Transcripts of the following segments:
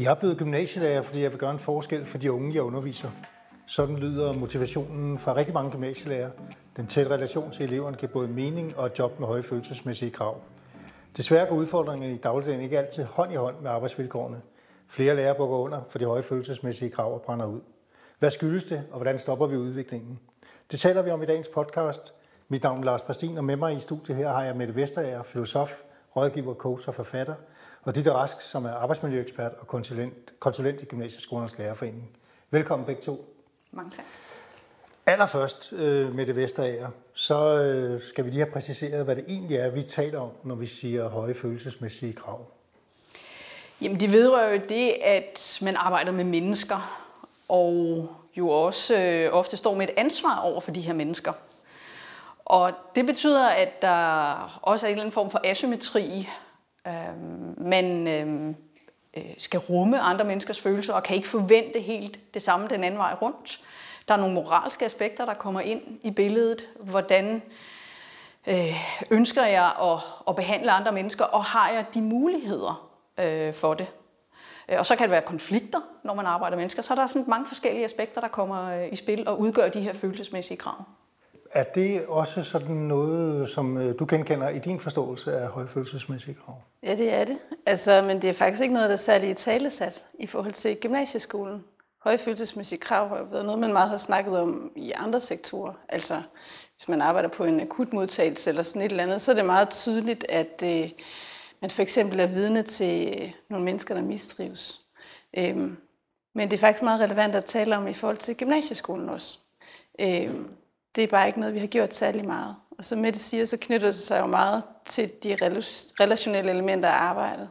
Jeg er blevet gymnasielærer, fordi jeg vil gøre en forskel for de unge, jeg underviser. Sådan lyder motivationen fra rigtig mange gymnasielærer. Den tætte relation til eleverne giver både mening og et job med høje følelsesmæssige krav. Desværre går udfordringerne i dagligdagen ikke altid hånd i hånd med arbejdsvilkårene. Flere lærere bukker under, for de høje følelsesmæssige krav og brænder ud. Hvad skyldes det, og hvordan stopper vi udviklingen? Det taler vi om i dagens podcast. Mit navn er Lars Præstin, og med mig i studiet her har jeg Mette Vesterager, filosof, rådgiver, coach og forfatter, og Ditte Rask, som er arbejdsmiljøekspert og konsulent, konsulent i Gymnasieskolernes Lærerforening. Velkommen begge to. Mange tak. Allerførst, øh, Mette Vesterager, så øh, skal vi lige have præciseret, hvad det egentlig er, vi taler om, når vi siger høje følelsesmæssige krav. Jamen, det vedrører jo det, at man arbejder med mennesker, og jo også øh, ofte står med et ansvar over for de her mennesker. Og det betyder, at der også er en eller anden form for asymmetri. Øhm, øhm, øh, man øhm, skal rumme andre menneskers følelser og kan ikke forvente helt det samme den anden vej rundt. Der er nogle moralske aspekter, der kommer ind i billedet. Hvordan øh, ønsker jeg at, at behandle andre mennesker, og har jeg de muligheder øh, for det? Øh, og så kan det være konflikter, når man arbejder med mennesker. Så er der sådan mange forskellige aspekter, der kommer øh, i spil og udgør de her følelsesmæssige krav. Er det også sådan noget, som øh, du genkender i din forståelse af højfølelsesmæssige krav? Ja, det er det. Altså, men det er faktisk ikke noget, der er særligt talesat i forhold til gymnasieskolen. Højfølelsesmæssige krav har været noget, man meget har snakket om i andre sektorer. Altså, hvis man arbejder på en akutmodtagelse eller sådan et eller andet, så er det meget tydeligt, at øh, man for eksempel er vidne til nogle mennesker, der mistrives. Øhm, men det er faktisk meget relevant at tale om i forhold til gymnasieskolen også. Øhm, det er bare ikke noget, vi har gjort særlig meget. Og som Mette siger, så knytter det sig jo meget til de relationelle elementer af arbejdet.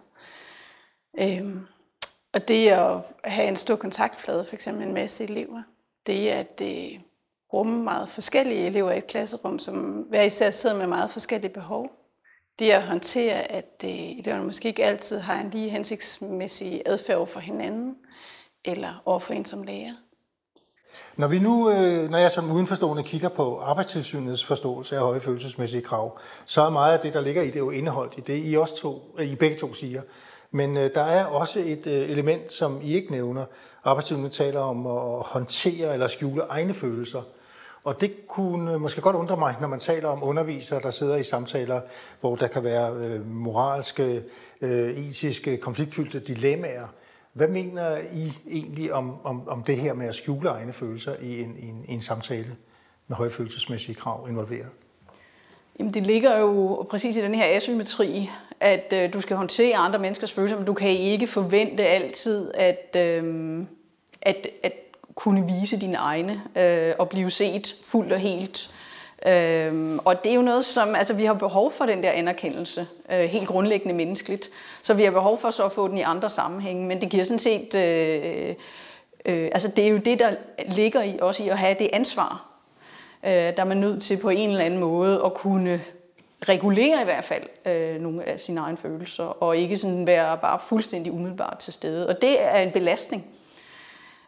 Øhm, og det at have en stor kontaktflade, f.eks. en masse elever, det er at det rumme meget forskellige elever i et klasserum, som hver især sidder med meget forskellige behov. Det at håndtere, at øh, eleverne måske ikke altid har en lige hensigtsmæssig adfærd over for hinanden, eller over for en som lærer. Når vi nu, øh, når jeg som udenforstående kigger på arbejdstilsynets forståelse af høje følelsesmæssige krav, så er meget af det, der ligger i det, jo indeholdt i det, I, også to, øh, I begge to siger. Men øh, der er også et øh, element, som I ikke nævner. Arbejdstilsynet taler om at håndtere eller skjule egne følelser. Og det kunne øh, måske godt undre mig, når man taler om undervisere, der sidder i samtaler, hvor der kan være øh, moralske, øh, etiske, konfliktfyldte dilemmaer. Hvad mener I egentlig om, om, om det her med at skjule egne følelser i en, i en, i en samtale med højfølelsesmæssige krav involveret? Jamen, det ligger jo præcis i den her asymmetri, at øh, du skal håndtere andre menneskers følelser, men du kan ikke forvente altid, at, øh, at, at kunne vise dine egne øh, og blive set fuldt og helt. Øhm, og det er jo noget, som altså, vi har behov for den der anerkendelse, øh, helt grundlæggende menneskeligt. Så vi har behov for så at få den i andre sammenhænge, men det giver sådan set, øh, øh, altså det er jo det, der ligger i også i at have det ansvar. Øh, der er man nødt til på en eller anden måde at kunne regulere i hvert fald øh, nogle af sine egne følelser, og ikke sådan være bare fuldstændig umiddelbart til stede. Og det er en belastning,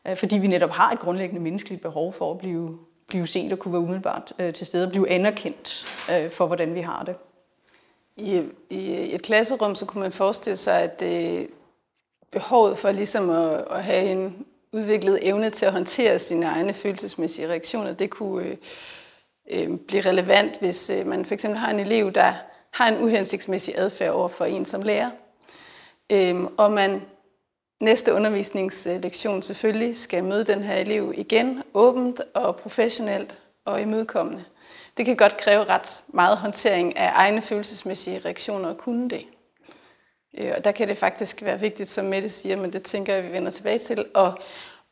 øh, fordi vi netop har et grundlæggende menneskeligt behov for at blive blive set og kunne være umiddelbart øh, til stede og blive anerkendt øh, for, hvordan vi har det. I, I et klasserum, så kunne man forestille sig, at øh, behovet for ligesom at, at have en udviklet evne til at håndtere sine egne følelsesmæssige reaktioner, det kunne øh, øh, blive relevant, hvis øh, man fx har en elev, der har en uhensigtsmæssig adfærd over for en som lærer, øh, og man næste undervisningslektion selvfølgelig skal møde den her elev igen, åbent og professionelt og imødekommende. Det kan godt kræve ret meget håndtering af egne følelsesmæssige reaktioner at kunne det. Øh, og der kan det faktisk være vigtigt, som Mette siger, men det tænker jeg, vi vender tilbage til, at,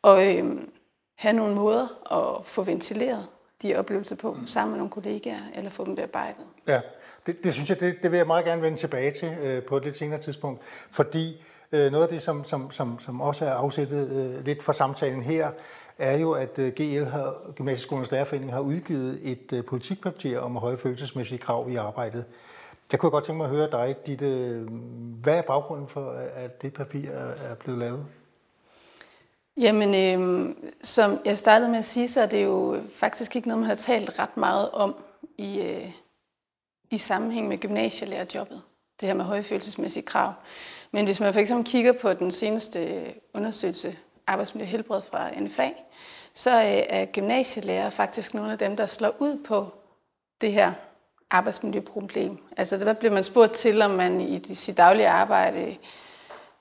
at øhm, have nogle måder at få ventileret de oplevelser på, sammen med nogle kollegaer, eller få dem bearbejdet. Ja, det, det synes jeg, det, det vil jeg meget gerne vende tilbage til øh, på et lidt senere tidspunkt, fordi Øh, noget af det, som, som, som, som også er afsættet øh, lidt for samtalen her, er jo, at øh, GL, har, Gymnasieskolernes Lærerforening, har udgivet et øh, politikpapir om høje følelsesmæssige krav i arbejdet. Der kunne jeg godt tænke mig at høre dig, dit, øh, hvad er baggrunden for, at det papir er, er blevet lavet? Jamen, øh, som jeg startede med at sige, så er det jo faktisk ikke noget, man har talt ret meget om i, øh, i sammenhæng med gymnasielærerjobbet. det her med højfølelsesmæssige krav. Men hvis man for eksempel kigger på den seneste undersøgelse, arbejdsmiljø og helbred fra NFA, så er gymnasielærer faktisk nogle af dem, der slår ud på det her arbejdsmiljøproblem. Altså der bliver man spurgt til, om man i sit daglige arbejde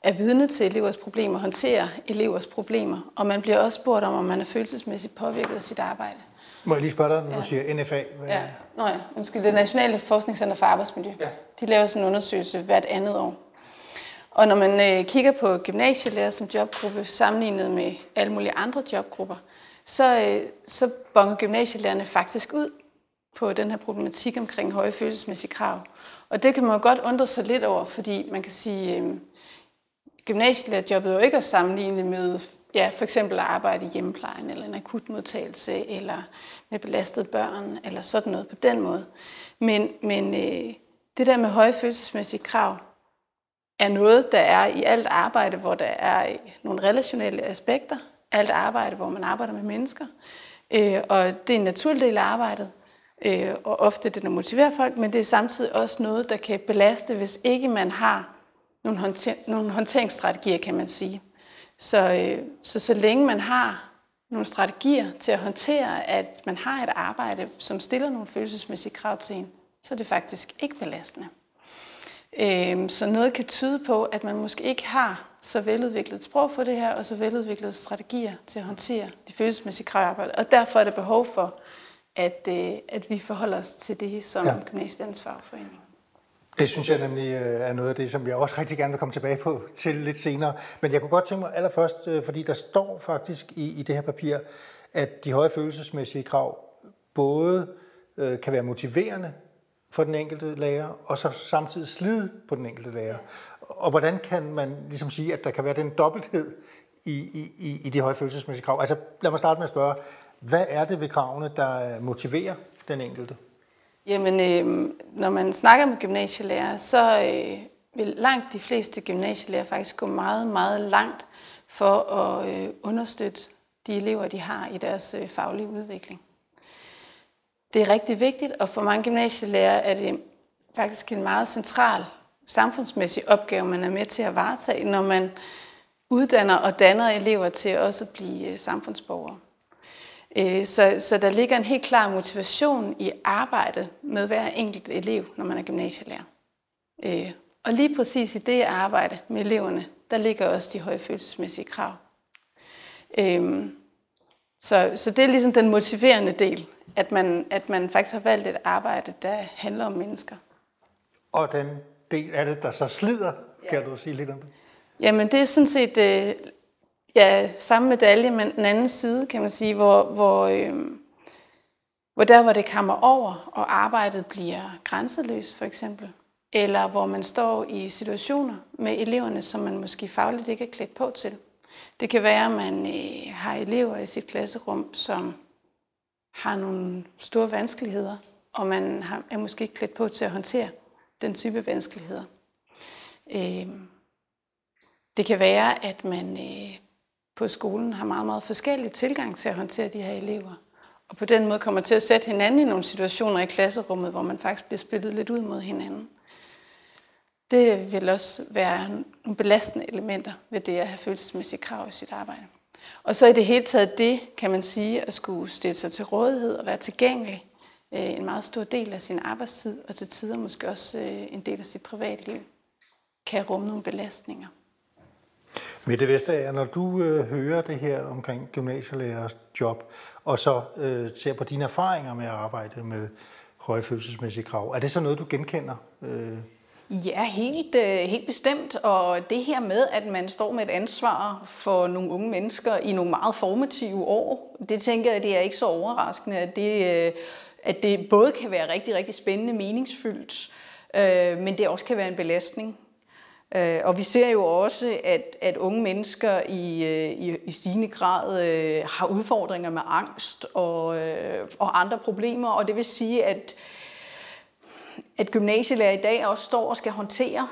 er vidne til elevers problemer, håndterer elevers problemer, og man bliver også spurgt om, om man er følelsesmæssigt påvirket af sit arbejde. Må jeg lige spørge dig, når ja. du siger NFA? Hvad... Ja, Nå ja. Undskyld, det Nationale Forskningscenter for Arbejdsmiljø. Ja. De laver sådan en undersøgelse hvert andet år. Og når man øh, kigger på gymnasielærer som jobgruppe sammenlignet med alle mulige andre jobgrupper, så, øh, så bonger gymnasielærerne faktisk ud på den her problematik omkring høje følelsesmæssige krav. Og det kan man jo godt undre sig lidt over, fordi man kan sige, øh, gymnasielærerjobbet er jo ikke at sammenligne med ja, for eksempel at arbejde i hjemmeplejen, eller en akutmodtagelse, eller med belastede børn, eller sådan noget på den måde. Men, men øh, det der med høje følelsesmæssige krav, er noget, der er i alt arbejde, hvor der er nogle relationelle aspekter, alt arbejde, hvor man arbejder med mennesker. Øh, og det er en naturlig del af arbejdet, øh, og ofte det, der motiverer folk, men det er samtidig også noget, der kan belaste, hvis ikke man har nogle, håndter- nogle håndteringsstrategier, kan man sige. Så, øh, så så længe man har nogle strategier til at håndtere, at man har et arbejde, som stiller nogle følelsesmæssige krav til en, så er det faktisk ikke belastende. Øh, så noget kan tyde på, at man måske ikke har så veludviklet sprog for det her, og så veludviklede strategier til at håndtere de følelsesmæssige krav. Og derfor er der behov for, at, øh, at vi forholder os til det som ja. Gymnasiets Fagforening. Det synes jeg nemlig øh, er noget af det, som jeg også rigtig gerne vil komme tilbage på til lidt senere. Men jeg kunne godt tænke mig allerførst, øh, fordi der står faktisk i, i det her papir, at de høje følelsesmæssige krav både øh, kan være motiverende for den enkelte lærer, og så samtidig slide på den enkelte lærer. Og hvordan kan man ligesom sige, at der kan være den dobbelthed i, i, i de høje følelsesmæssige krav? Altså lad mig starte med at spørge, hvad er det ved kravene, der øh, motiverer den enkelte? Jamen, øh, når man snakker med gymnasielærer, så øh, vil langt de fleste gymnasielærer faktisk gå meget, meget langt for at øh, understøtte de elever, de har i deres øh, faglige udvikling. Det er rigtig vigtigt, og for mange gymnasielærer er det faktisk en meget central samfundsmæssig opgave, man er med til at varetage, når man uddanner og danner elever til også at blive øh, samfundsborgere. Øh, så, så der ligger en helt klar motivation i arbejdet med hver enkelt elev, når man er gymnasielærer. Øh, og lige præcis i det arbejde med eleverne, der ligger også de høje følelsesmæssige krav. Øh, så, så det er ligesom den motiverende del, at man, at man faktisk har valgt et arbejde, der handler om mennesker. Og den del af det, der så slider, kan ja. du sige lidt om det? Jamen det er sådan set Ja, samme medalje, men den anden side, kan man sige, hvor, hvor, øh, hvor der, hvor det kommer over, og arbejdet bliver grænseløst, for eksempel. Eller hvor man står i situationer med eleverne, som man måske fagligt ikke er klædt på til. Det kan være, at man øh, har elever i sit klasserum, som har nogle store vanskeligheder, og man har, er måske ikke klædt på til at håndtere den type vanskeligheder. Øh, det kan være, at man øh, på skolen har meget, meget forskellig tilgang til at håndtere de her elever. Og på den måde kommer til at sætte hinanden i nogle situationer i klasserummet, hvor man faktisk bliver spillet lidt ud mod hinanden. Det vil også være nogle belastende elementer ved det at have følelsesmæssige krav i sit arbejde. Og så i det hele taget det, kan man sige, at skulle stille sig til rådighed og være tilgængelig øh, en meget stor del af sin arbejdstid, og til tider måske også øh, en del af sit privatliv, kan rumme nogle belastninger. Mette Vestager, når du øh, hører det her omkring gymnasielærers job, og så øh, ser på dine erfaringer med at arbejde med høje følelsesmæssige krav, er det så noget, du genkender? Øh? Ja, helt, øh, helt bestemt. Og det her med, at man står med et ansvar for nogle unge mennesker i nogle meget formative år, det tænker jeg, det er ikke så overraskende, at det, øh, at det både kan være rigtig, rigtig spændende, meningsfyldt, øh, men det også kan være en belastning. Og vi ser jo også, at, at unge mennesker i, i, i stigende grad øh, har udfordringer med angst og, øh, og andre problemer, og det vil sige, at, at gymnasielærer i dag også står og skal håndtere,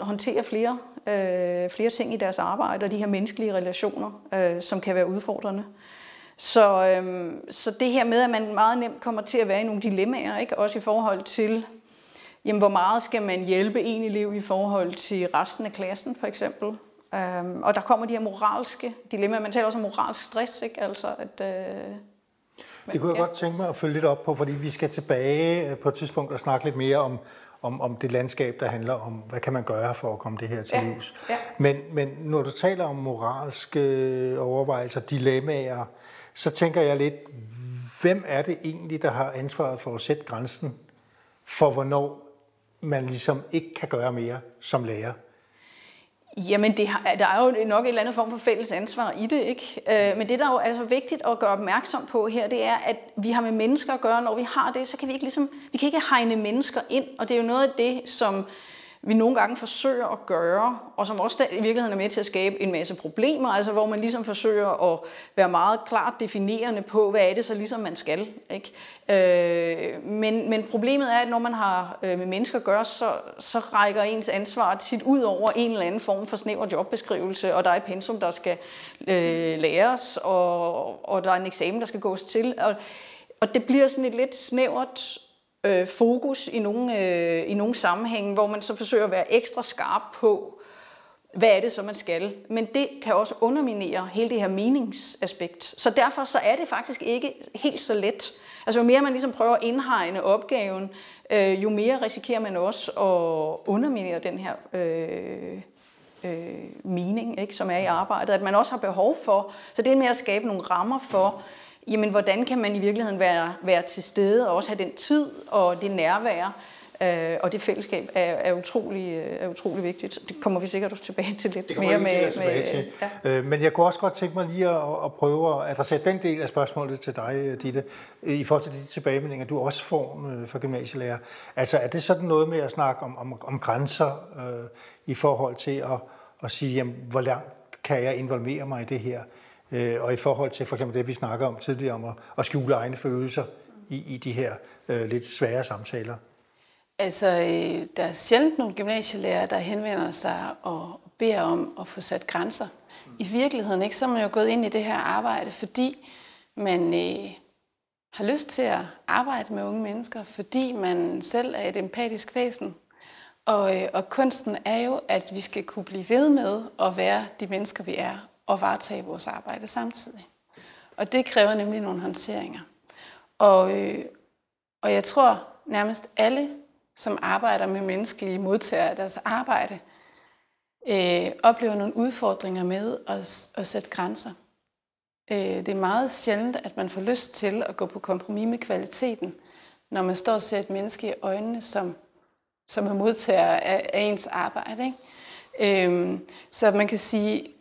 håndtere flere, øh, flere ting i deres arbejde, og de her menneskelige relationer, øh, som kan være udfordrende. Så, øh, så det her med, at man meget nemt kommer til at være i nogle dilemmaer, ikke? også i forhold til jamen, hvor meget skal man hjælpe en elev i forhold til resten af klassen, for eksempel. Øh, og der kommer de her moralske dilemmaer. Man taler også om moralsk stress, ikke? Altså, at, øh, det kunne jeg ja. godt tænke mig at følge lidt op på, fordi vi skal tilbage øh, på et tidspunkt og snakke lidt mere om, om, om det landskab, der handler om, hvad kan man gøre for at komme det her til ja. livs. Ja. Men, men når du taler om moralske overvejelser, dilemmaer, så tænker jeg lidt, hvem er det egentlig, der har ansvaret for at sætte grænsen for, hvornår man ligesom ikke kan gøre mere som lærer? Jamen, det har, der er jo nok et eller andet form for fælles ansvar i det, ikke? Øh, men det, der er jo altså vigtigt at gøre opmærksom på her, det er, at vi har med mennesker at gøre. Når vi har det, så kan vi ikke ligesom, vi kan ikke hegne mennesker ind, og det er jo noget af det, som vi nogle gange forsøger at gøre, og som også i virkeligheden er med til at skabe en masse problemer, altså hvor man ligesom forsøger at være meget klart definerende på, hvad er det så ligesom man skal. Ikke? Øh, men, men problemet er, at når man har øh, med mennesker at gøre, så, så rækker ens ansvar tit ud over en eller anden form for snæver jobbeskrivelse, og der er et pensum, der skal øh, læres, og, og der er en eksamen, der skal gås til. Og, og det bliver sådan et lidt snævert øh, fokus i nogle, øh, i nogle sammenhænge, hvor man så forsøger at være ekstra skarp på, hvad er det så, man skal. Men det kan også underminere hele det her meningsaspekt. Så derfor så er det faktisk ikke helt så let. Altså jo mere man ligesom prøver at indhegne opgaven, øh, jo mere risikerer man også at underminere den her øh, øh, mening, ikke, som er i arbejdet. At man også har behov for, så det er med at skabe nogle rammer for, jamen hvordan kan man i virkeligheden være, være til stede og også have den tid og det nærvær, øh, og det fællesskab er, er, utrolig, øh, er utrolig vigtigt. Det kommer vi sikkert også tilbage til lidt det mere med. med til. Ja. Øh, men jeg kunne også godt tænke mig lige at, at prøve at adressere den del af spørgsmålet til dig, Ditte, i forhold til de tilbagemeldinger, du også får øh, for gymnasielærer. Altså er det sådan noget med at snakke om, om, om grænser øh, i forhold til at, at sige, jamen, hvor langt kan jeg involvere mig i det her? Øh, og i forhold til for eksempel det, vi snakker om tidligere, om at, at skjule egne følelser i, i de her øh, lidt svære samtaler? Altså, øh, der er sjældent nogle gymnasielærer, der henvender sig og beder om at få sat grænser. I virkeligheden ikke, så er man jo gået ind i det her arbejde, fordi man øh, har lyst til at arbejde med unge mennesker, fordi man selv er et empatisk væsen. Og, øh, og kunsten er jo, at vi skal kunne blive ved med at være de mennesker, vi er, og varetage vores arbejde samtidig. Og det kræver nemlig nogle håndteringer. Og, øh, og jeg tror nærmest alle, som arbejder med menneskelige modtagere af deres arbejde, øh, oplever nogle udfordringer med at, at sætte grænser. Øh, det er meget sjældent, at man får lyst til at gå på kompromis med kvaliteten, når man står og ser et menneske i øjnene, som, som er modtager af, af ens arbejde. Ikke? Øh, så man kan sige,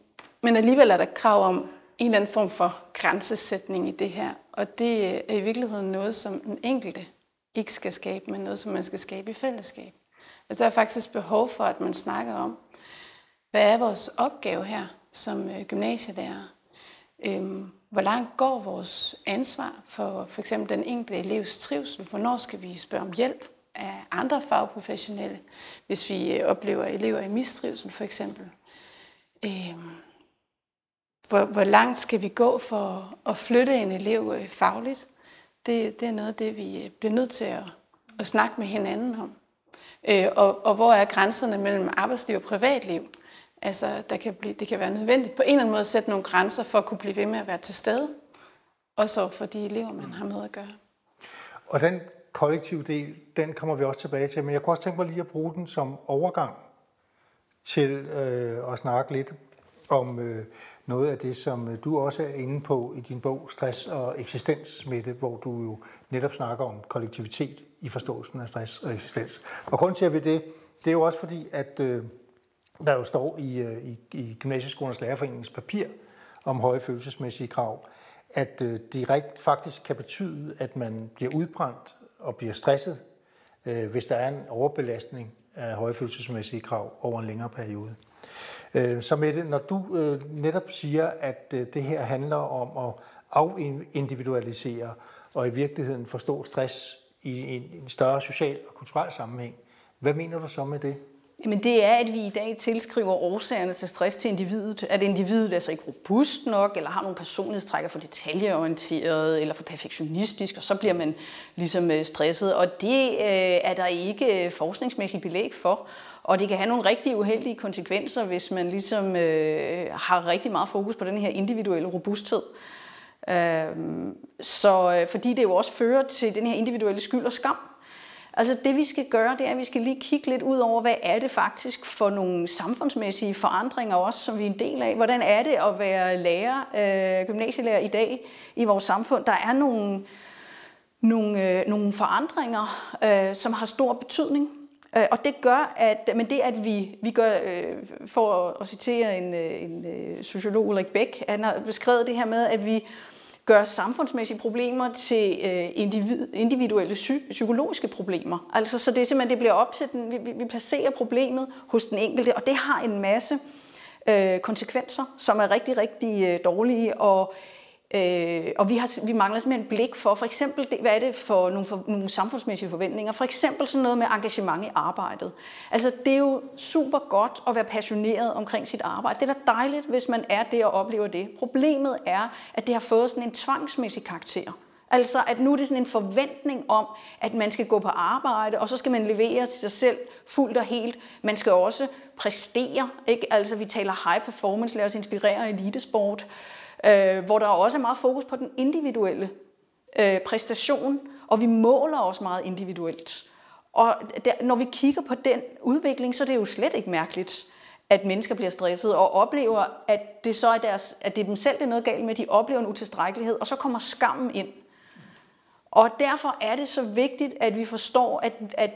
men alligevel er der krav om en eller anden form for grænsesætning i det her. Og det er i virkeligheden noget, som den enkelte ikke skal skabe, men noget, som man skal skabe i fællesskab. Altså, der er faktisk behov for, at man snakker om, hvad er vores opgave her som øh, gymnasielærer? Øhm, hvor langt går vores ansvar for for eksempel den enkelte elevs trivsel? Hvornår skal vi spørge om hjælp af andre fagprofessionelle, hvis vi øh, oplever elever i mistrivsel for eksempel? Øhm, hvor, hvor langt skal vi gå for at flytte en elev øh, fagligt? Det, det er noget af det, vi øh, bliver nødt til at, at snakke med hinanden om. Øh, og, og hvor er grænserne mellem arbejdsliv og privatliv? Altså, der kan blive, det kan være nødvendigt på en eller anden måde at sætte nogle grænser for at kunne blive ved med at være til stede. Også for de elever, man har med at gøre. Og den kollektive del, den kommer vi også tilbage til. Men jeg kunne også tænke mig lige at bruge den som overgang til øh, at snakke lidt om øh, noget af det, som øh, du også er inde på i din bog Stress og eksistens, Mette, hvor du jo netop snakker om kollektivitet i forståelsen af stress og eksistens. Og grunden til, at vi det, det er jo også fordi, at øh, der jo står i, øh, i, i Gymnasieskolens Lærerforeningens papir om høje følelsesmæssige krav, at øh, det rigt faktisk kan betyde, at man bliver udbrændt og bliver stresset, øh, hvis der er en overbelastning af høje følelsesmæssige krav over en længere periode. Øh, så Mette, når du øh, netop siger, at øh, det her handler om at afindividualisere og i virkeligheden forstå stress i en større social og kulturel sammenhæng, hvad mener du så med det? Jamen det er, at vi i dag tilskriver årsagerne til stress til individet. At individet er altså ikke robust nok, eller har nogle personlighedstræk for detaljeorienteret, eller for perfektionistisk, og så bliver man ligesom øh, stresset. Og det øh, er der ikke forskningsmæssigt belæg for. Og det kan have nogle rigtig uheldige konsekvenser, hvis man ligesom øh, har rigtig meget fokus på den her individuelle robusthed. Øhm, øh, så fordi det jo også fører til den her individuelle skyld og skam. Altså det vi skal gøre, det er, at vi skal lige kigge lidt ud over, hvad er det faktisk for nogle samfundsmæssige forandringer også, som vi er en del af. Hvordan er det at være lærer, øh, gymnasielærer i dag i vores samfund? Der er nogle, nogle, øh, nogle forandringer, øh, som har stor betydning. Øh, og det gør, at, men det at vi, vi gør, øh, for at citere en, øh, en, en sociolog, Ulrik Bæk, han har beskrevet det her med, at vi gør samfundsmæssige problemer til øh, individ, individuelle psy- psykologiske problemer. Altså, så det er simpelthen, det bliver op til den, vi, vi placerer problemet hos den enkelte, og det har en masse øh, konsekvenser, som er rigtig, rigtig øh, dårlige, og Øh, Øh, og vi, har, vi mangler simpelthen blik for, for eksempel, det, hvad er det for nogle, for nogle samfundsmæssige forventninger? For eksempel sådan noget med engagement i arbejdet. Altså, det er jo super godt at være passioneret omkring sit arbejde. Det er da dejligt, hvis man er det og oplever det. Problemet er, at det har fået sådan en tvangsmæssig karakter. Altså, at nu er det sådan en forventning om, at man skal gå på arbejde, og så skal man levere sig selv fuldt og helt. Man skal også præstere, ikke? Altså, vi taler high performance, lad os inspirere elitesport øh, hvor der også er meget fokus på den individuelle øh, præstation, og vi måler også meget individuelt. Og der, når vi kigger på den udvikling, så er det jo slet ikke mærkeligt, at mennesker bliver stresset og oplever, at det så er deres, at det er dem selv, det er noget galt med, de oplever en utilstrækkelighed, og så kommer skammen ind. Og derfor er det så vigtigt, at vi forstår, at, at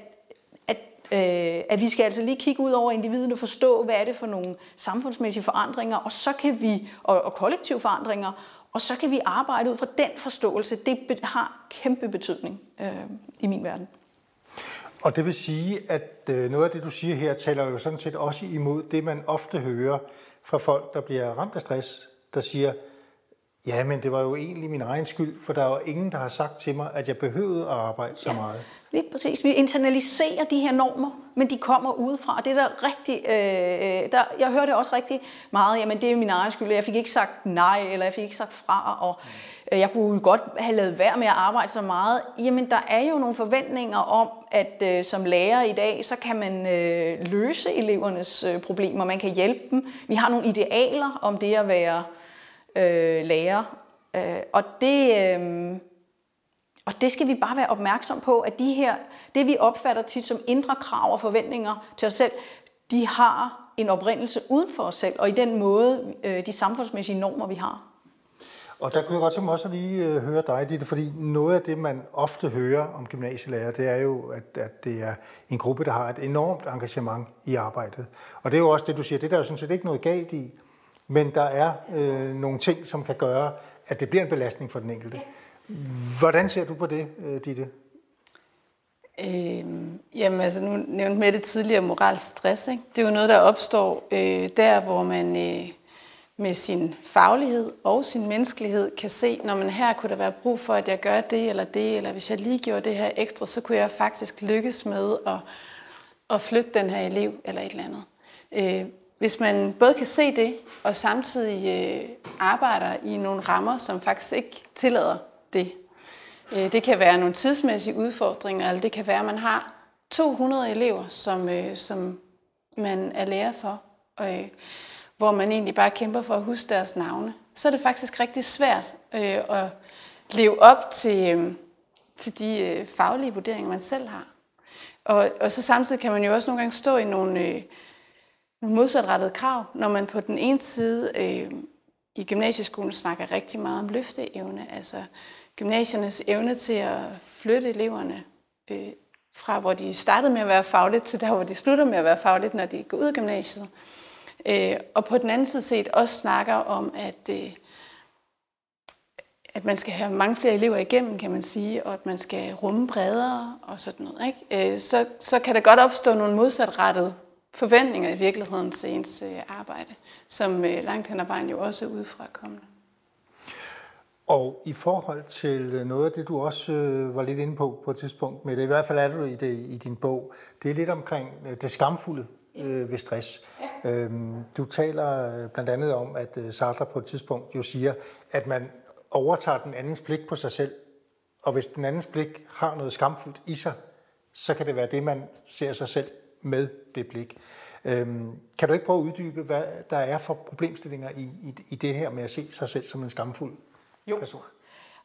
Øh, at vi skal altså lige kigge ud over individet og forstå, hvad er det for nogle samfundsmæssige forandringer, og så kan vi, og, og kollektive forandringer, og så kan vi arbejde ud fra den forståelse. Det har kæmpe betydning øh, i min verden. Og det vil sige, at øh, noget af det, du siger her, taler jo sådan set også imod det, man ofte hører fra folk, der bliver ramt af stress, der siger, ja, men det var jo egentlig min egen skyld, for der er jo ingen, der har sagt til mig, at jeg behøvede at arbejde så meget. Ja. Lige præcis. Vi internaliserer de her normer, men de kommer udefra. Og det er der rigtig, øh, der, jeg hører det også rigtig meget, jamen det er min egen skyld, jeg fik ikke sagt nej, eller jeg fik ikke sagt fra, og øh, jeg kunne godt have lavet værd med at arbejde så meget. Jamen der er jo nogle forventninger om, at øh, som lærer i dag, så kan man øh, løse elevernes øh, problemer, man kan hjælpe dem. Vi har nogle idealer om det at være øh, Øh, lærer, øh, og det... Øh, og det skal vi bare være opmærksom på, at de her, det vi opfatter tit som indre krav og forventninger til os selv, de har en oprindelse uden for os selv, og i den måde, øh, de samfundsmæssige normer, vi har. Og der kunne jeg godt tænke mig også lige øh, høre dig, Ditte, fordi noget af det, man ofte hører om gymnasielærer, det er jo, at, at det er en gruppe, der har et enormt engagement i arbejdet. Og det er jo også det, du siger, det der er jo sådan set ikke noget galt i, men der er øh, nogle ting, som kan gøre, at det bliver en belastning for den enkelte. Hvordan ser du på det, øh, Ditte? Øh, jamen altså, nu nævnte med det tidligere moralsk stress. Ikke? Det er jo noget, der opstår øh, der, hvor man øh, med sin faglighed og sin menneskelighed kan se, når man her kunne der være brug for, at jeg gør det eller det, eller hvis jeg lige gjorde det her ekstra, så kunne jeg faktisk lykkes med at, at flytte den her elev eller et eller andet. Øh, hvis man både kan se det, og samtidig øh, arbejder i nogle rammer, som faktisk ikke tillader det. Øh, det kan være nogle tidsmæssige udfordringer, eller det kan være, at man har 200 elever, som, øh, som man er lærer for, øh, hvor man egentlig bare kæmper for at huske deres navne. Så er det faktisk rigtig svært øh, at leve op til, øh, til de øh, faglige vurderinger, man selv har. Og, og så samtidig kan man jo også nogle gange stå i nogle, Øh, modsatrettede krav, når man på den ene side øh, i gymnasieskolen snakker rigtig meget om løfteevne, altså gymnasiernes evne til at flytte eleverne øh, fra hvor de startede med at være fagligt, til der hvor de slutter med at være fagligt, når de går ud af gymnasiet. Øh, og på den anden side set også snakker om, at, øh, at man skal have mange flere elever igennem, kan man sige, og at man skal rumme bredere og sådan noget. Ikke? Øh, så, så kan der godt opstå nogle modsatrettede forventninger i virkeligheden til ens øh, arbejde, som øh, langt hen ad vejen jo også er udefra kommende. Og i forhold til noget af det, du også øh, var lidt inde på på et tidspunkt, med det, i hvert fald er du i, det, i din bog, det er lidt omkring øh, det skamfulde øh, ved stress. Ja. Øhm, du taler øh, blandt andet om, at øh, Sartre på et tidspunkt jo siger, at man overtager den andens blik på sig selv, og hvis den andens blik har noget skamfuldt i sig, så kan det være det, man ser sig selv med det blik. Øhm, kan du ikke prøve at uddybe, hvad der er for problemstillinger i, i, i det her med at se sig selv som en skamfuld jo. person?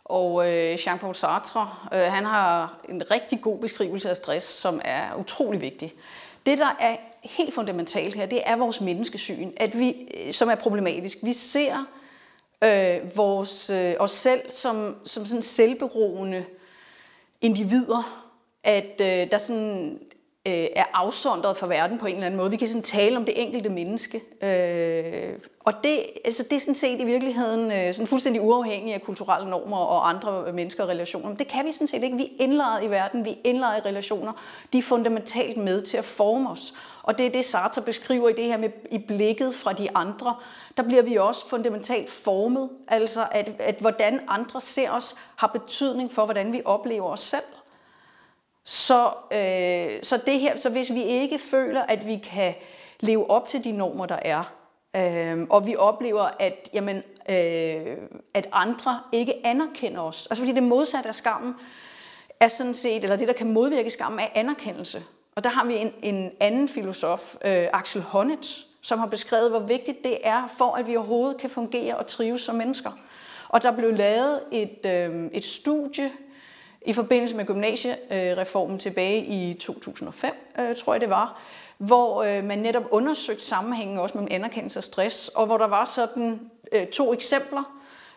Og øh, Jean-Paul Sartre, øh, han har en rigtig god beskrivelse af stress, som er utrolig vigtig. Det, der er helt fundamentalt her, det er vores menneskesyn, at vi, øh, som er problematisk. Vi ser øh, vores, øh, os selv som, som sådan selvberoende individer, at øh, der sådan øh, er afsondret fra verden på en eller anden måde. Vi kan sådan tale om det enkelte menneske. Øh, og det, altså det er sådan set i virkeligheden øh, sådan fuldstændig uafhængigt af kulturelle normer og andre mennesker og relationer. Men det kan vi sådan set ikke. Vi er indlejret i verden, vi er indlejret i relationer. De er fundamentalt med til at forme os. Og det er det, Sartre beskriver i det her med i blikket fra de andre. Der bliver vi også fundamentalt formet. Altså at, at hvordan andre ser os har betydning for, hvordan vi oplever os selv. Så, øh, så, det her, så hvis vi ikke føler, at vi kan leve op til de normer, der er, øh, og vi oplever, at, jamen, øh, at andre ikke anerkender os, altså fordi det modsatte af skammen, er sådan set, eller det, der kan modvirke skammen, er anerkendelse. Og der har vi en, en anden filosof, øh, Axel Honneth, som har beskrevet, hvor vigtigt det er, for at vi overhovedet kan fungere og trives som mennesker. Og der blev lavet et, øh, et studie i forbindelse med gymnasiereformen tilbage i 2005, øh, tror jeg det var, hvor øh, man netop undersøgte sammenhængen også mellem anerkendelse og stress, og hvor der var sådan øh, to eksempler,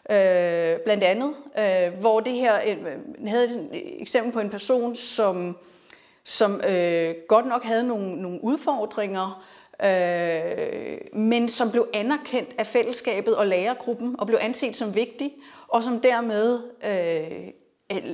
øh, blandt andet, øh, hvor det her øh, havde et eksempel på en person, som, som øh, godt nok havde nogle, nogle udfordringer, øh, men som blev anerkendt af fællesskabet og lærergruppen og blev anset som vigtig, og som dermed øh,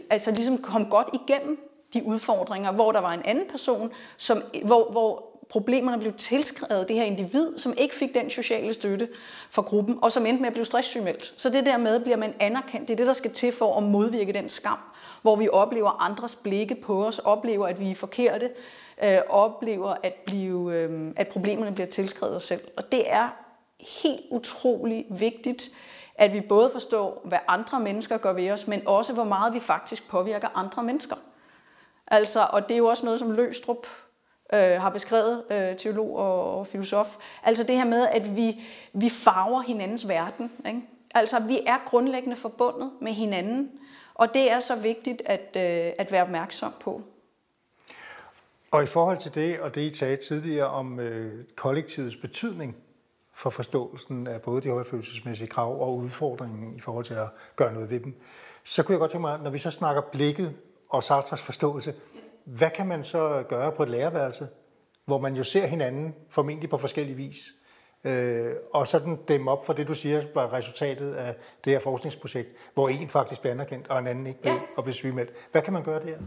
altså ligesom kom godt igennem de udfordringer, hvor der var en anden person, som, hvor, hvor problemerne blev tilskrevet det her individ, som ikke fik den sociale støtte fra gruppen, og som endte med at blive stresssygemeldt. Så det der med, bliver man anerkendt, det er det, der skal til for at modvirke den skam, hvor vi oplever andres blikke på os, oplever, at vi er forkerte, øh, oplever, at, blive, øh, at problemerne bliver tilskrevet os selv. Og det er helt utrolig vigtigt, at vi både forstår, hvad andre mennesker gør ved os, men også hvor meget vi faktisk påvirker andre mennesker. Altså, og det er jo også noget, som Løstrup øh, har beskrevet, øh, teolog og, og filosof. Altså det her med, at vi, vi farver hinandens verden. Ikke? Altså, vi er grundlæggende forbundet med hinanden, og det er så vigtigt at, øh, at være opmærksom på. Og i forhold til det, og det I sagde tidligere om øh, kollektivets betydning, for forståelsen af både de højfølelsesmæssige krav og udfordringen i forhold til at gøre noget ved dem. Så kunne jeg godt tænke mig, når vi så snakker blikket og Sartres forståelse, hvad kan man så gøre på et lærerværelse, hvor man jo ser hinanden formentlig på forskellige vis, øh, og sådan dem op for det, du siger, var resultatet af det her forskningsprojekt, hvor en faktisk bliver anerkendt, og en anden ikke blev, ja. og blev sygemeldt. Hvad kan man gøre der?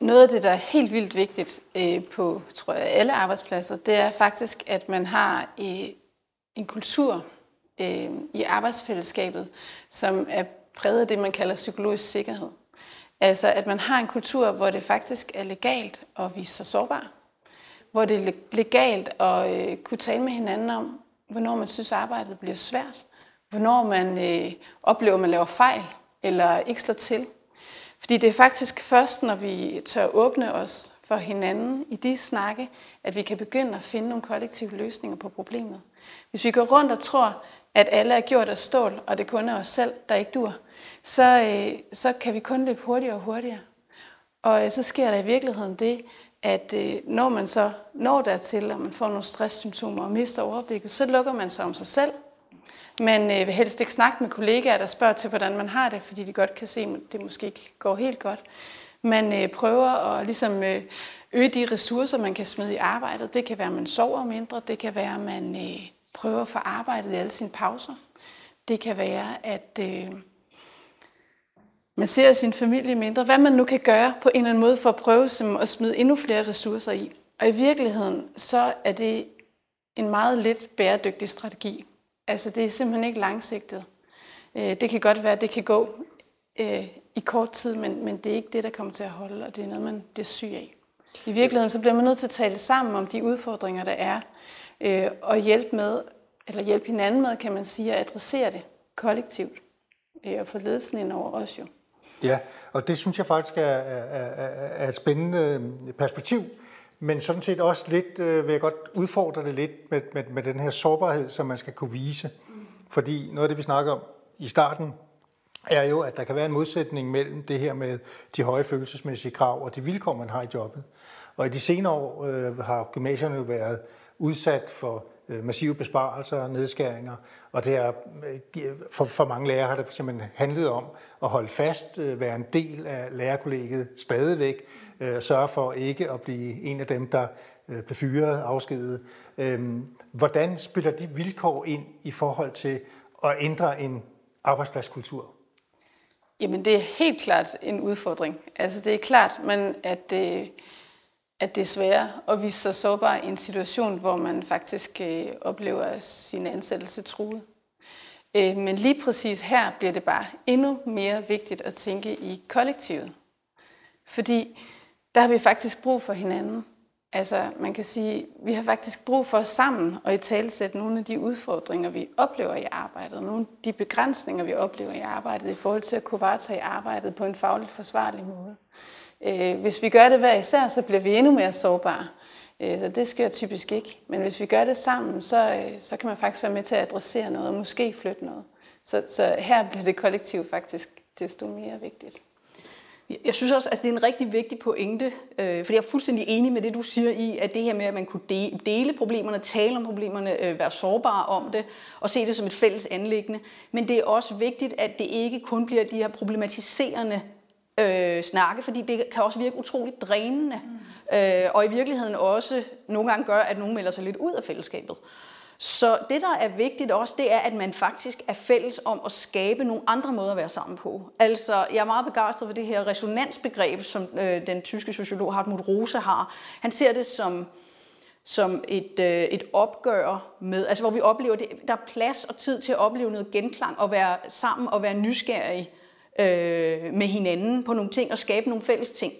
Noget af det, der er helt vildt vigtigt øh, på, tror jeg, alle arbejdspladser, det er faktisk, at man har øh, en kultur øh, i arbejdsfællesskabet, som er præget af det, man kalder psykologisk sikkerhed. Altså, at man har en kultur, hvor det faktisk er legalt at vise sig sårbar. Hvor det er legalt at øh, kunne tale med hinanden om, hvornår man synes, arbejdet bliver svært. Hvornår man øh, oplever, at man laver fejl, eller ikke slår til. Fordi det er faktisk først, når vi tør åbne os for hinanden i de snakke, at vi kan begynde at finde nogle kollektive løsninger på problemet. Hvis vi går rundt og tror, at alle er gjort af stål, og det kun er os selv, der ikke dur, så, øh, så kan vi kun løbe hurtigere og hurtigere. Og øh, så sker der i virkeligheden det, at øh, når man så når dertil, og man får nogle stresssymptomer og mister overblikket, så lukker man sig om sig selv. Man øh, vil helst ikke snakke med kollegaer, der spørger til, hvordan man har det, fordi de godt kan se, at det måske ikke går helt godt. Man øh, prøver at ligesom, øh, øge de ressourcer, man kan smide i arbejdet. Det kan være, at man sover mindre. Det kan være, at man øh, prøver at få arbejdet i alle sine pauser. Det kan være, at øh, man ser sin familie mindre. Hvad man nu kan gøre på en eller anden måde for at prøve at smide endnu flere ressourcer i. Og i virkeligheden, så er det en meget lidt bæredygtig strategi. Altså det er simpelthen ikke langsigtet. Øh, det kan godt være, at det kan gå øh, i kort tid, men, men det er ikke det, der kommer til at holde, og det er noget, man bliver syg af. I virkeligheden så bliver man nødt til at tale sammen om de udfordringer, der er, øh, og hjælpe med, eller hjælpe hinanden med, kan man sige, at adressere det kollektivt, øh, og få ledelsen ind over os jo. Ja, og det synes jeg faktisk er, er, er, er et spændende øh, perspektiv, men sådan set også lidt, øh, vil jeg godt udfordre det lidt med, med, med den her sårbarhed, som man skal kunne vise. Fordi noget af det, vi snakker om i starten, er jo, at der kan være en modsætning mellem det her med de høje følelsesmæssige krav og de vilkår, man har i jobbet. Og i de senere år øh, har gymnasierne jo været udsat for øh, massive besparelser og nedskæringer, og det er, øh, for, for mange lærere har det simpelthen handlet om at holde fast, øh, være en del af lærerkollegiet stadigvæk, sørge for ikke at blive en af dem, der blev bliver fyret, afskedet. Øhm, hvordan spiller de vilkår ind i forhold til at ændre en arbejdspladskultur? Jamen, det er helt klart en udfordring. Altså, det er klart, men at Øh at det er sværere at vise sig sårbar i en situation, hvor man faktisk øh, oplever sin ansættelse truet. Øh, men lige præcis her bliver det bare endnu mere vigtigt at tænke i kollektivet. Fordi der har vi faktisk brug for hinanden. Altså, man kan sige, vi har faktisk brug for sammen at i talesætte nogle af de udfordringer, vi oplever i arbejdet, nogle af de begrænsninger, vi oplever i arbejdet, i forhold til at kunne varetage arbejdet på en fagligt forsvarlig måde. Øh, hvis vi gør det hver især, så bliver vi endnu mere sårbare. Øh, så det sker typisk ikke. Men hvis vi gør det sammen, så, øh, så kan man faktisk være med til at adressere noget og måske flytte noget. Så, så her bliver det kollektiv faktisk desto mere vigtigt. Jeg synes også, at altså, det er en rigtig vigtig pointe, øh, fordi jeg er fuldstændig enig med det, du siger i, at det her med, at man kunne dele problemerne, tale om problemerne, øh, være sårbare om det, og se det som et fælles anlæggende. Men det er også vigtigt, at det ikke kun bliver de her problematiserende øh, snakke, fordi det kan også virke utroligt drænende, mm. øh, og i virkeligheden også nogle gange gør, at nogen melder sig lidt ud af fællesskabet. Så det, der er vigtigt også, det er, at man faktisk er fælles om at skabe nogle andre måder at være sammen på. Altså, jeg er meget begejstret for det her resonansbegreb, som øh, den tyske sociolog Hartmut Rose har. Han ser det som, som et, øh, et opgør med, altså hvor vi oplever, det, der er plads og tid til at opleve noget genklang og være sammen og være nysgerrig øh, med hinanden på nogle ting og skabe nogle fælles ting.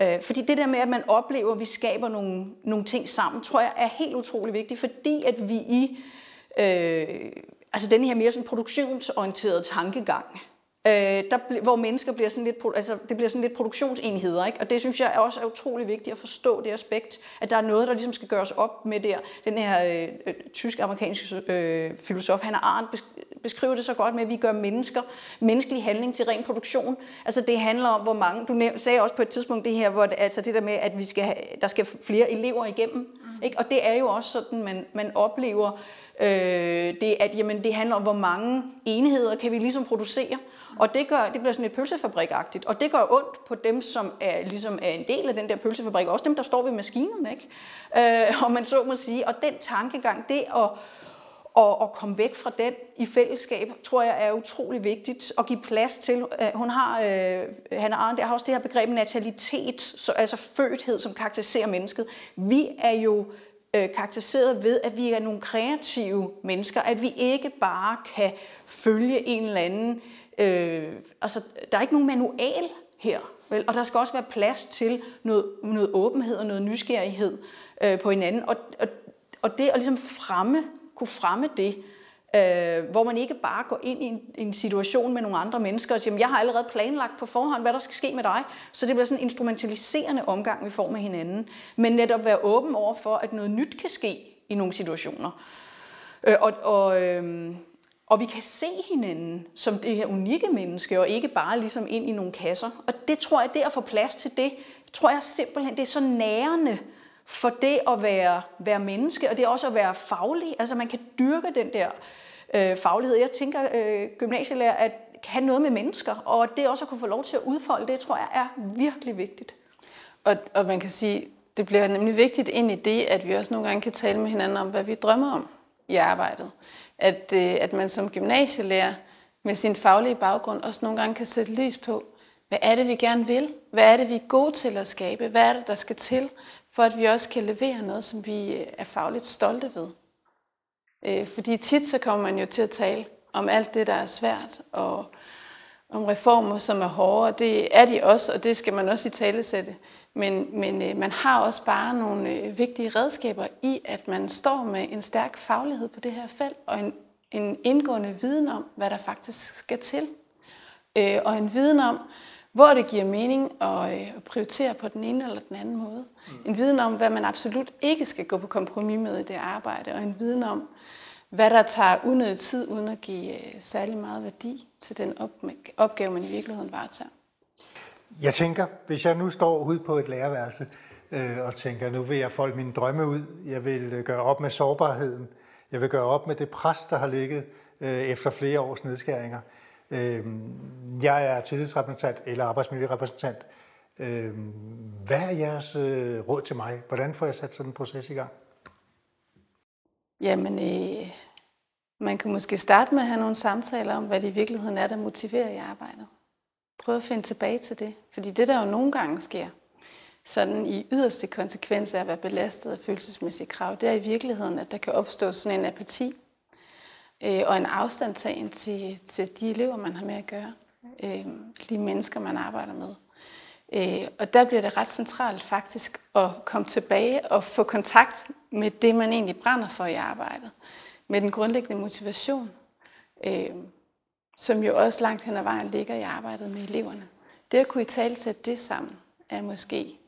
Øh, fordi det der med, at man oplever, at vi skaber nogle, nogle ting sammen, tror jeg er helt utrolig vigtigt, fordi at vi i øh, altså den her mere sådan produktionsorienterede tankegang, øh, der, hvor mennesker bliver sådan lidt, altså det bliver sådan lidt produktionsenheder, ikke? og det synes jeg også er utrolig vigtigt at forstå det aspekt, at der er noget, der ligesom skal gøres op med der. Den her øh, øh tysk-amerikanske øh, filosof, Hannah Arendt, beskriver det så godt med, at vi gør mennesker, menneskelig handling til ren produktion. Altså det handler om, hvor mange, du sagde også på et tidspunkt det her, hvor det, altså det der med, at vi skal have, der skal flere elever igennem. Mm. Ikke? Og det er jo også sådan, man, man oplever øh, det, at jamen, det handler om, hvor mange enheder kan vi ligesom producere. Og det, gør, det bliver sådan et pølsefabrikagtigt, og det gør ondt på dem, som er, ligesom er en del af den der pølsefabrik, også dem, der står ved maskinerne, ikke? Øh, og man så må sige, og den tankegang, det at og at komme væk fra den i fællesskab, tror jeg er utrolig vigtigt. At give plads til, øh, hun har, øh, Hannah Arendt, har også det her begreb natalitet, så, altså fødthed, som karakteriserer mennesket. Vi er jo øh, karakteriseret ved, at vi er nogle kreative mennesker, at vi ikke bare kan følge en eller anden, Øh, altså der er ikke nogen manual her, vel? og der skal også være plads til noget, noget åbenhed og noget nysgerrighed øh, på hinanden, og, og, og det at ligesom fremme kunne fremme det, øh, hvor man ikke bare går ind i en, en situation med nogle andre mennesker og siger, jeg har allerede planlagt på forhånd, hvad der skal ske med dig. Så det bliver sådan en instrumentaliserende omgang, vi får med hinanden. Men netop være åben over for, at noget nyt kan ske i nogle situationer. Øh, og, og, øh, og vi kan se hinanden som det her unikke menneske, og ikke bare ligesom ind i nogle kasser. Og det tror jeg, det at få plads til det, tror jeg simpelthen, det er så nærende for det at være, være menneske, og det er også at være faglig. Altså man kan dyrke den der øh, faglighed. Jeg tænker, øh, gymnasielærer at kan noget med mennesker, og det også at kunne få lov til at udfolde, det tror jeg er virkelig vigtigt. Og, og man kan sige, det bliver nemlig vigtigt ind i det, at vi også nogle gange kan tale med hinanden om, hvad vi drømmer om i arbejdet. At, øh, at man som gymnasielærer med sin faglige baggrund også nogle gange kan sætte lys på, hvad er det, vi gerne vil? Hvad er det, vi er gode til at skabe? Hvad er det, der skal til, for at vi også kan levere noget, som vi øh, er fagligt stolte ved. Øh, fordi tit så kommer man jo til at tale om alt det, der er svært, og om reformer, som er hårde. Det er de også, og det skal man også i tale sætte. Men, men øh, man har også bare nogle vigtige redskaber i, at man står med en stærk faglighed på det her felt, og en, en indgående viden om, hvad der faktisk skal til. Og en viden om, hvor det giver mening at, øh, at prioritere på den ene eller den anden måde. Mm. En viden om, hvad man absolut ikke skal gå på kompromis med i det arbejde, og en viden om, hvad der tager unødig tid, uden at give øh, særlig meget værdi til den opgave, man i virkeligheden varetager. Jeg tænker, hvis jeg nu står ude på et lærerværelse øh, og tænker, nu vil jeg folde mine drømme ud, jeg vil øh, gøre op med sårbarheden, jeg vil gøre op med det pres, der har ligget øh, efter flere års nedskæringer. Øh, Øhm, jeg er tillidsrepræsentant eller arbejdsmiljørepræsentant. Øh, hvad er jeres øh, råd til mig? Hvordan får jeg sat sådan en proces i gang? Jamen, øh, man kan måske starte med at have nogle samtaler om, hvad det i virkeligheden er, der motiverer i arbejdet. Prøv at finde tilbage til det. Fordi det, der jo nogle gange sker, sådan i yderste konsekvens af at være belastet af følelsesmæssige krav, det er i virkeligheden, at der kan opstå sådan en apati øh, og en afstandtagen til, til de elever, man har med at gøre. Øh, de mennesker, man arbejder med. Øh, og der bliver det ret centralt faktisk at komme tilbage og få kontakt med det, man egentlig brænder for i arbejdet. Med den grundlæggende motivation, øh, som jo også langt hen ad vejen ligger i arbejdet med eleverne. Det at kunne i tale sætte det sammen, er måske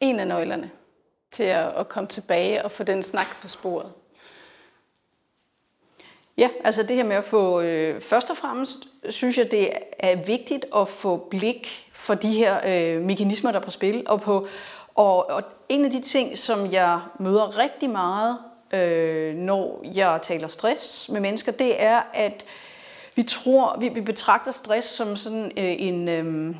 en af nøglerne til at, at komme tilbage og få den snak på sporet. Ja, altså det her med at få, øh, først og fremmest synes jeg, det er vigtigt at få blik for de her øh, mekanismer, der er på spil, og på og, og en af de ting, som jeg møder rigtig meget, øh, når jeg taler stress med mennesker, det er, at vi tror, vi, vi betragter stress som sådan øh, en... Øh,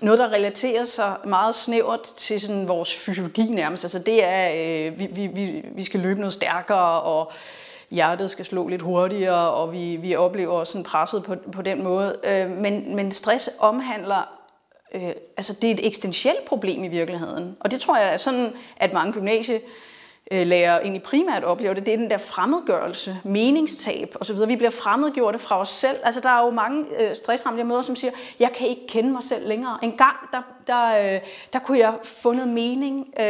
noget, der relaterer sig meget snævert til sådan vores fysiologi nærmest. Altså det er, øh, vi, vi, vi skal løbe noget stærkere, og hjertet skal slå lidt hurtigere, og vi, vi oplever sådan presset på, på den måde. Øh, men, men stress omhandler øh, altså det er et eksistentielt problem i virkeligheden. Og det tror jeg er sådan, at mange gymnasie Øh, lærer egentlig primært oplever det, det er den der fremmedgørelse, meningstab osv. Vi bliver fremmedgjorte fra os selv. Altså der er jo mange øh, stressramte, jeg møder, som siger, jeg kan ikke kende mig selv længere. En gang, der, der, øh, der kunne jeg få noget mening. Øh,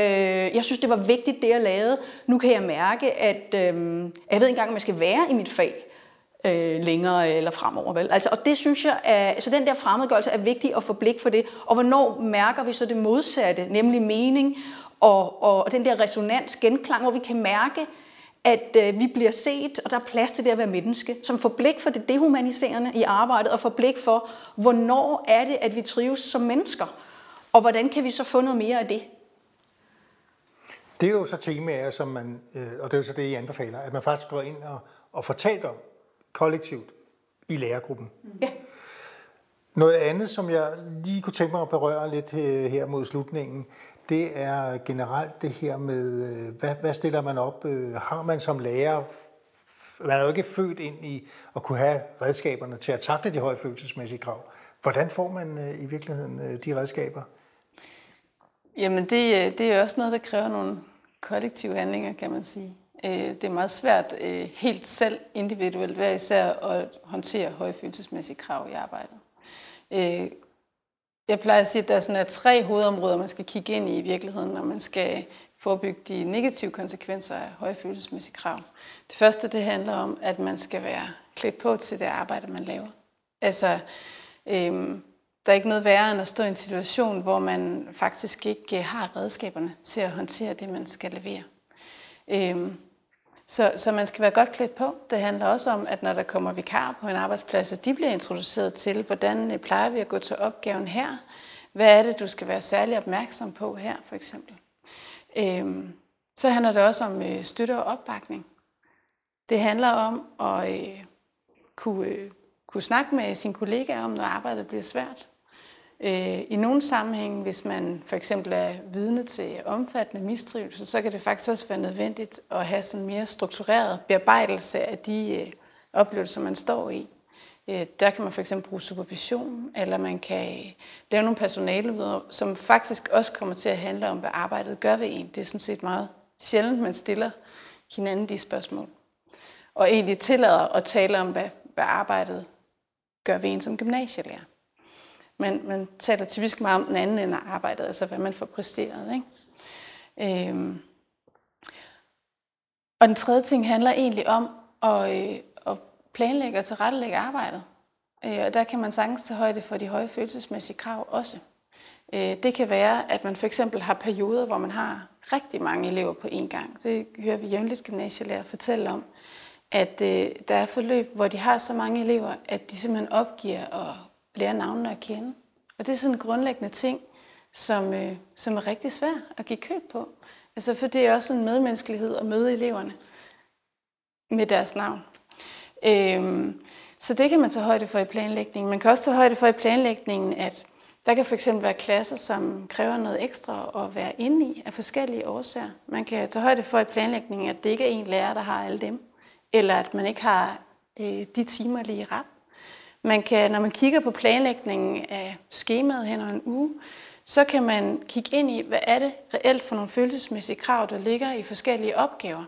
jeg synes, det var vigtigt, det jeg lavede. Nu kan jeg mærke, at øh, jeg ved ikke engang, om jeg skal være i mit fag øh, længere eller fremover. Vel? Altså, og det synes jeg, er, så den der fremmedgørelse er vigtig at få blik for det. Og hvornår mærker vi så det modsatte, nemlig mening og, og den der resonans, genklang, hvor vi kan mærke, at øh, vi bliver set, og der er plads til det at være menneske, som får blik for det dehumaniserende i arbejdet, og får blik for, hvornår er det, at vi trives som mennesker, og hvordan kan vi så få noget mere af det? Det er jo så temaer, som man, øh, og det er jo så det, I anbefaler, at man faktisk går ind og, og talt om kollektivt i lærergruppen. Ja. Noget andet, som jeg lige kunne tænke mig at berøre lidt øh, her mod slutningen, det er generelt det her med, øh, hvad, hvad stiller man op? Øh, har man som lærer, man er jo ikke født ind i at kunne have redskaberne til at takle de høje følelsesmæssige krav. Hvordan får man øh, i virkeligheden de redskaber? Jamen det, det er også noget, der kræver nogle kollektive handlinger, kan man sige. Det er meget svært helt selv individuelt hver især at håndtere høje følelsesmæssige krav i arbejdet. Jeg plejer at sige, at der er tre hovedområder, man skal kigge ind i i virkeligheden, når man skal forebygge de negative konsekvenser af høje følelsesmæssige krav. Det første, det handler om, at man skal være klædt på til det arbejde, man laver. Altså, øhm, der er ikke noget værre end at stå i en situation, hvor man faktisk ikke øh, har redskaberne til at håndtere det, man skal levere. Øhm, så, så man skal være godt klædt på. Det handler også om, at når der kommer vikar på en arbejdsplads, at de bliver introduceret til, hvordan øh, plejer vi at gå til opgaven her? Hvad er det, du skal være særlig opmærksom på her, for eksempel? Øhm, så handler det også om øh, støtte og opbakning. Det handler om at øh, kunne, øh, kunne snakke med sine kollegaer om, når arbejdet bliver svært. Øh, I nogle sammenhænge, hvis man for eksempel er vidne til omfattende mistrivelse, så kan det faktisk også være nødvendigt at have sådan mere struktureret bearbejdelse af de øh, oplevelser, man står i. Øh, der kan man for eksempel bruge supervision, eller man kan lave nogle personale, som faktisk også kommer til at handle om, hvad arbejdet gør ved en. Det er sådan set meget sjældent, man stiller hinanden de spørgsmål. Og egentlig tillader at tale om, hvad, hvad arbejdet gør ved en som gymnasielærer. Men man taler typisk meget om den anden ende af arbejdet, altså hvad man får præsteret. Ikke? Øhm. Og den tredje ting handler egentlig om at, øh, at planlægge og tilrettelægge arbejdet. Øh, og der kan man sagtens tage højde for de høje følelsesmæssige krav også. Øh, det kan være, at man for eksempel har perioder, hvor man har rigtig mange elever på én gang. Det hører vi jævnligt gymnasielærer fortælle om, at øh, der er forløb, hvor de har så mange elever, at de simpelthen opgiver at lære navnene at kende. Og det er sådan en grundlæggende ting, som, øh, som er rigtig svært at give køb på. Altså for det er også en medmenneskelighed at møde eleverne med deres navn. Øhm, så det kan man tage højde for i planlægningen. Man kan også tage højde for i planlægningen, at der kan fx være klasser, som kræver noget ekstra at være inde i af forskellige årsager. Man kan tage højde for i planlægningen, at det ikke er en lærer, der har alle dem, eller at man ikke har øh, de timer lige ret. Man kan, når man kigger på planlægningen af skemaet hen over en uge, så kan man kigge ind i, hvad er det reelt for nogle følelsesmæssige krav, der ligger i forskellige opgaver.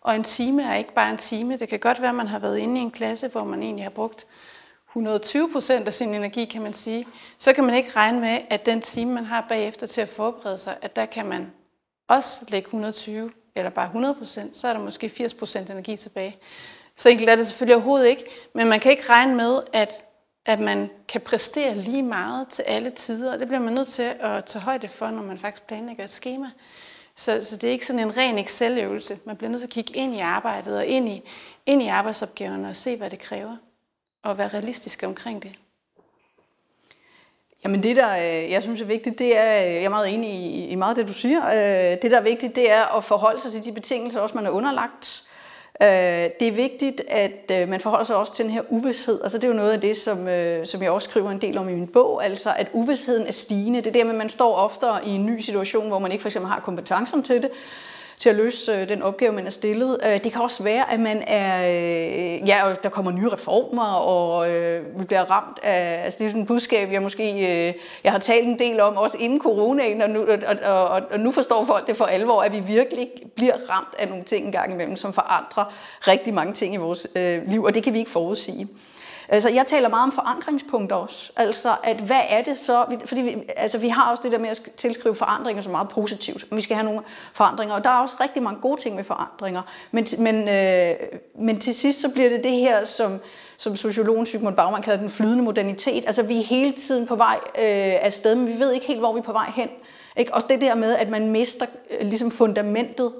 Og en time er ikke bare en time. Det kan godt være, at man har været inde i en klasse, hvor man egentlig har brugt 120 procent af sin energi, kan man sige. Så kan man ikke regne med, at den time, man har bagefter til at forberede sig, at der kan man også lægge 120 eller bare 100 procent, så er der måske 80 procent energi tilbage. Så enkelt er det selvfølgelig overhovedet ikke, men man kan ikke regne med, at, at man kan præstere lige meget til alle tider, og det bliver man nødt til at tage højde for, når man faktisk planlægger et schema. Så, så det er ikke sådan en ren Excel-øvelse. Man bliver nødt til at kigge ind i arbejdet og ind i, ind i arbejdsopgaverne og se, hvad det kræver. Og være realistisk omkring det. Jamen det, der øh, jeg synes er vigtigt, det er, øh, jeg er meget enig i, i meget af det, du siger. Øh, det, der er vigtigt, det er at forholde sig til de betingelser, også man er underlagt. Øh, det er vigtigt, at øh, man forholder sig også til den her uvidshed. Altså det er jo noget af det, som, øh, som jeg også skriver en del om i min bog, altså at uvidsheden er stigende. Det er der med, at man står oftere i en ny situation, hvor man ikke for eksempel har kompetencen til det til at løse øh, den opgave, man er stillet. Øh, det kan også være, at man er, øh, ja, der kommer nye reformer, og øh, vi bliver ramt af, altså det er sådan et budskab, jeg måske, øh, jeg har talt en del om, også inden coronaen, og nu, og, og, og, og nu forstår folk det for alvor, at vi virkelig bliver ramt af nogle ting en gang imellem, som forandrer rigtig mange ting i vores øh, liv, og det kan vi ikke forudsige. Altså, jeg taler meget om forankringspunkter også. Altså, at hvad er det så? Fordi vi, altså, vi har også det der med at tilskrive forandringer som meget positivt. Vi skal have nogle forandringer, og der er også rigtig mange gode ting med forandringer. Men, men, øh, men til sidst så bliver det det her, som, som sociologen Sigmund Baumann kalder den flydende modernitet. Altså, vi er hele tiden på vej øh, afsted, men vi ved ikke helt, hvor vi er på vej hen. Ikke? Og det der med, at man mister øh, ligesom fundamentet,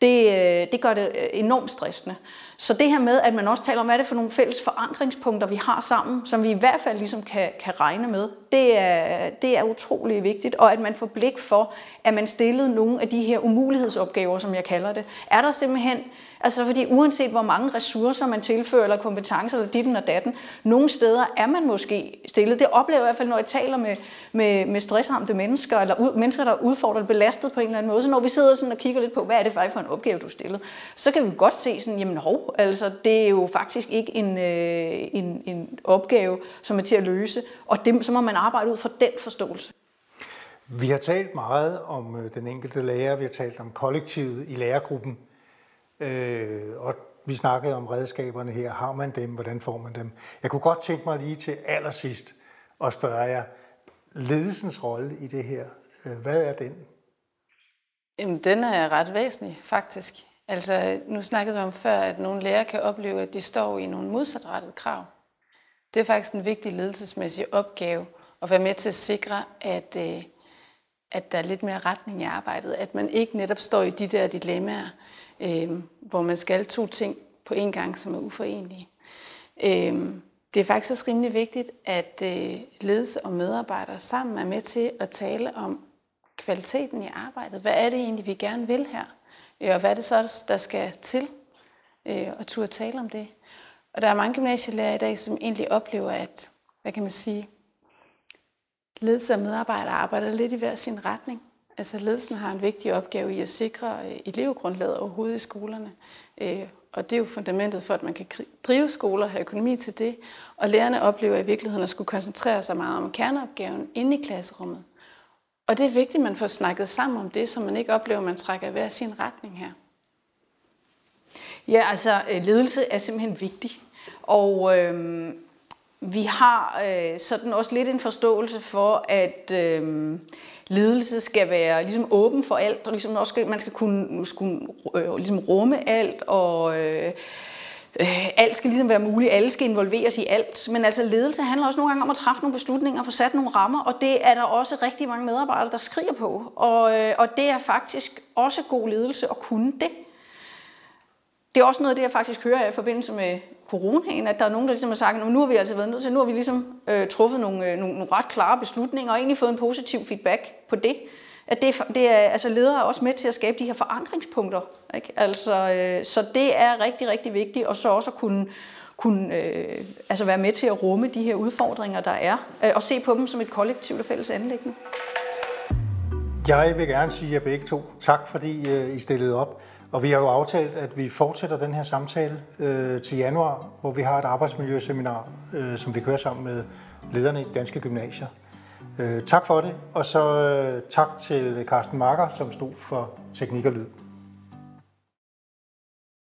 det, øh, det gør det øh, enormt stressende. Så det her med, at man også taler om, hvad er det for nogle fælles forankringspunkter, vi har sammen, som vi i hvert fald ligesom kan, kan regne med, det er, det er utrolig vigtigt. Og at man får blik for, at man stillede nogle af de her umulighedsopgaver, som jeg kalder det. Er der simpelthen Altså fordi uanset hvor mange ressourcer man tilfører, eller kompetencer, eller ditten og datten, nogle steder er man måske stillet. Det oplever jeg i hvert fald, når jeg taler med, med, med stressramte mennesker, eller u, mennesker, der er udfordret, belastet på en eller anden måde. Så når vi sidder sådan og kigger lidt på, hvad er det faktisk for en opgave, du stillet, så kan vi godt se sådan, jamen hov, altså det er jo faktisk ikke en, øh, en, en opgave, som er til at løse, og det, så må man arbejde ud fra den forståelse. Vi har talt meget om øh, den enkelte lærer, vi har talt om kollektivet i lærergruppen, Øh, og vi snakkede om redskaberne her. Har man dem? Hvordan får man dem? Jeg kunne godt tænke mig lige til allersidst at spørge jer, ledelsens rolle i det her, øh, hvad er den? Jamen, den er ret væsentlig, faktisk. Altså, nu snakkede vi om før, at nogle lærere kan opleve, at de står i nogle modsatrettede krav. Det er faktisk en vigtig ledelsesmæssig opgave at være med til at sikre, at, øh, at der er lidt mere retning i arbejdet. At man ikke netop står i de der dilemmaer, øh, hvor man skal to ting på en gang, som er uforenelige. Øh, det er faktisk også rimelig vigtigt, at øh, ledelse og medarbejdere sammen er med til at tale om kvaliteten i arbejdet. Hvad er det egentlig, vi gerne vil her? Øh, og hvad er det så, der skal til øh, at turde tale om det? Og der er mange gymnasielærer i dag, som egentlig oplever, at, hvad kan man sige, ledelse og medarbejdere arbejder lidt i hver sin retning. Altså ledelsen har en vigtig opgave i at sikre øh, elevgrundlaget overhovedet i skolerne. Øh, og det er jo fundamentet for, at man kan drive skoler og have økonomi til det. Og lærerne oplever i virkeligheden at skulle koncentrere sig meget om kerneopgaven inde i klasserummet. Og det er vigtigt, at man får snakket sammen om det, så man ikke oplever, at man trækker hver sin retning her. Ja, altså øh, ledelse er simpelthen vigtig. Og øhm, vi har øh, sådan også lidt en forståelse for, at øh, ledelse skal være ligesom åben for alt, og ligesom også skal, man skal kunne, skulle, øh, ligesom rumme alt, og øh, øh, alt skal ligesom være muligt, alle skal involveres i alt. Men altså ledelse handler også nogle gange om at træffe nogle beslutninger, få sat nogle rammer, og det er der også rigtig mange medarbejdere, der skriger på. Og, øh, og det er faktisk også god ledelse at kunne det. Det er også noget af det, jeg faktisk hører i forbindelse med coronaen, at der er nogen, der ligesom har sagt, at nu har vi altså været nødt til, nu har vi ligesom øh, truffet nogle, øh, nogle, nogle ret klare beslutninger, og egentlig fået en positiv feedback på det. At det, det er, altså ledere er også med til at skabe de her forankringspunkter. Ikke? Altså, øh, så det er rigtig, rigtig vigtigt, og så også at kunne, kunne øh, altså være med til at rumme de her udfordringer, der er, øh, og se på dem som et kollektivt og fælles anlæggende. Jeg vil gerne sige jer begge to tak, fordi øh, I stillede op. Og vi har jo aftalt, at vi fortsætter den her samtale øh, til januar, hvor vi har et arbejdsmiljøseminar, øh, som vi kører sammen med lederne i danske gymnasier. Øh, tak for det, og så øh, tak til Carsten Marker, som stod for teknik og lyd.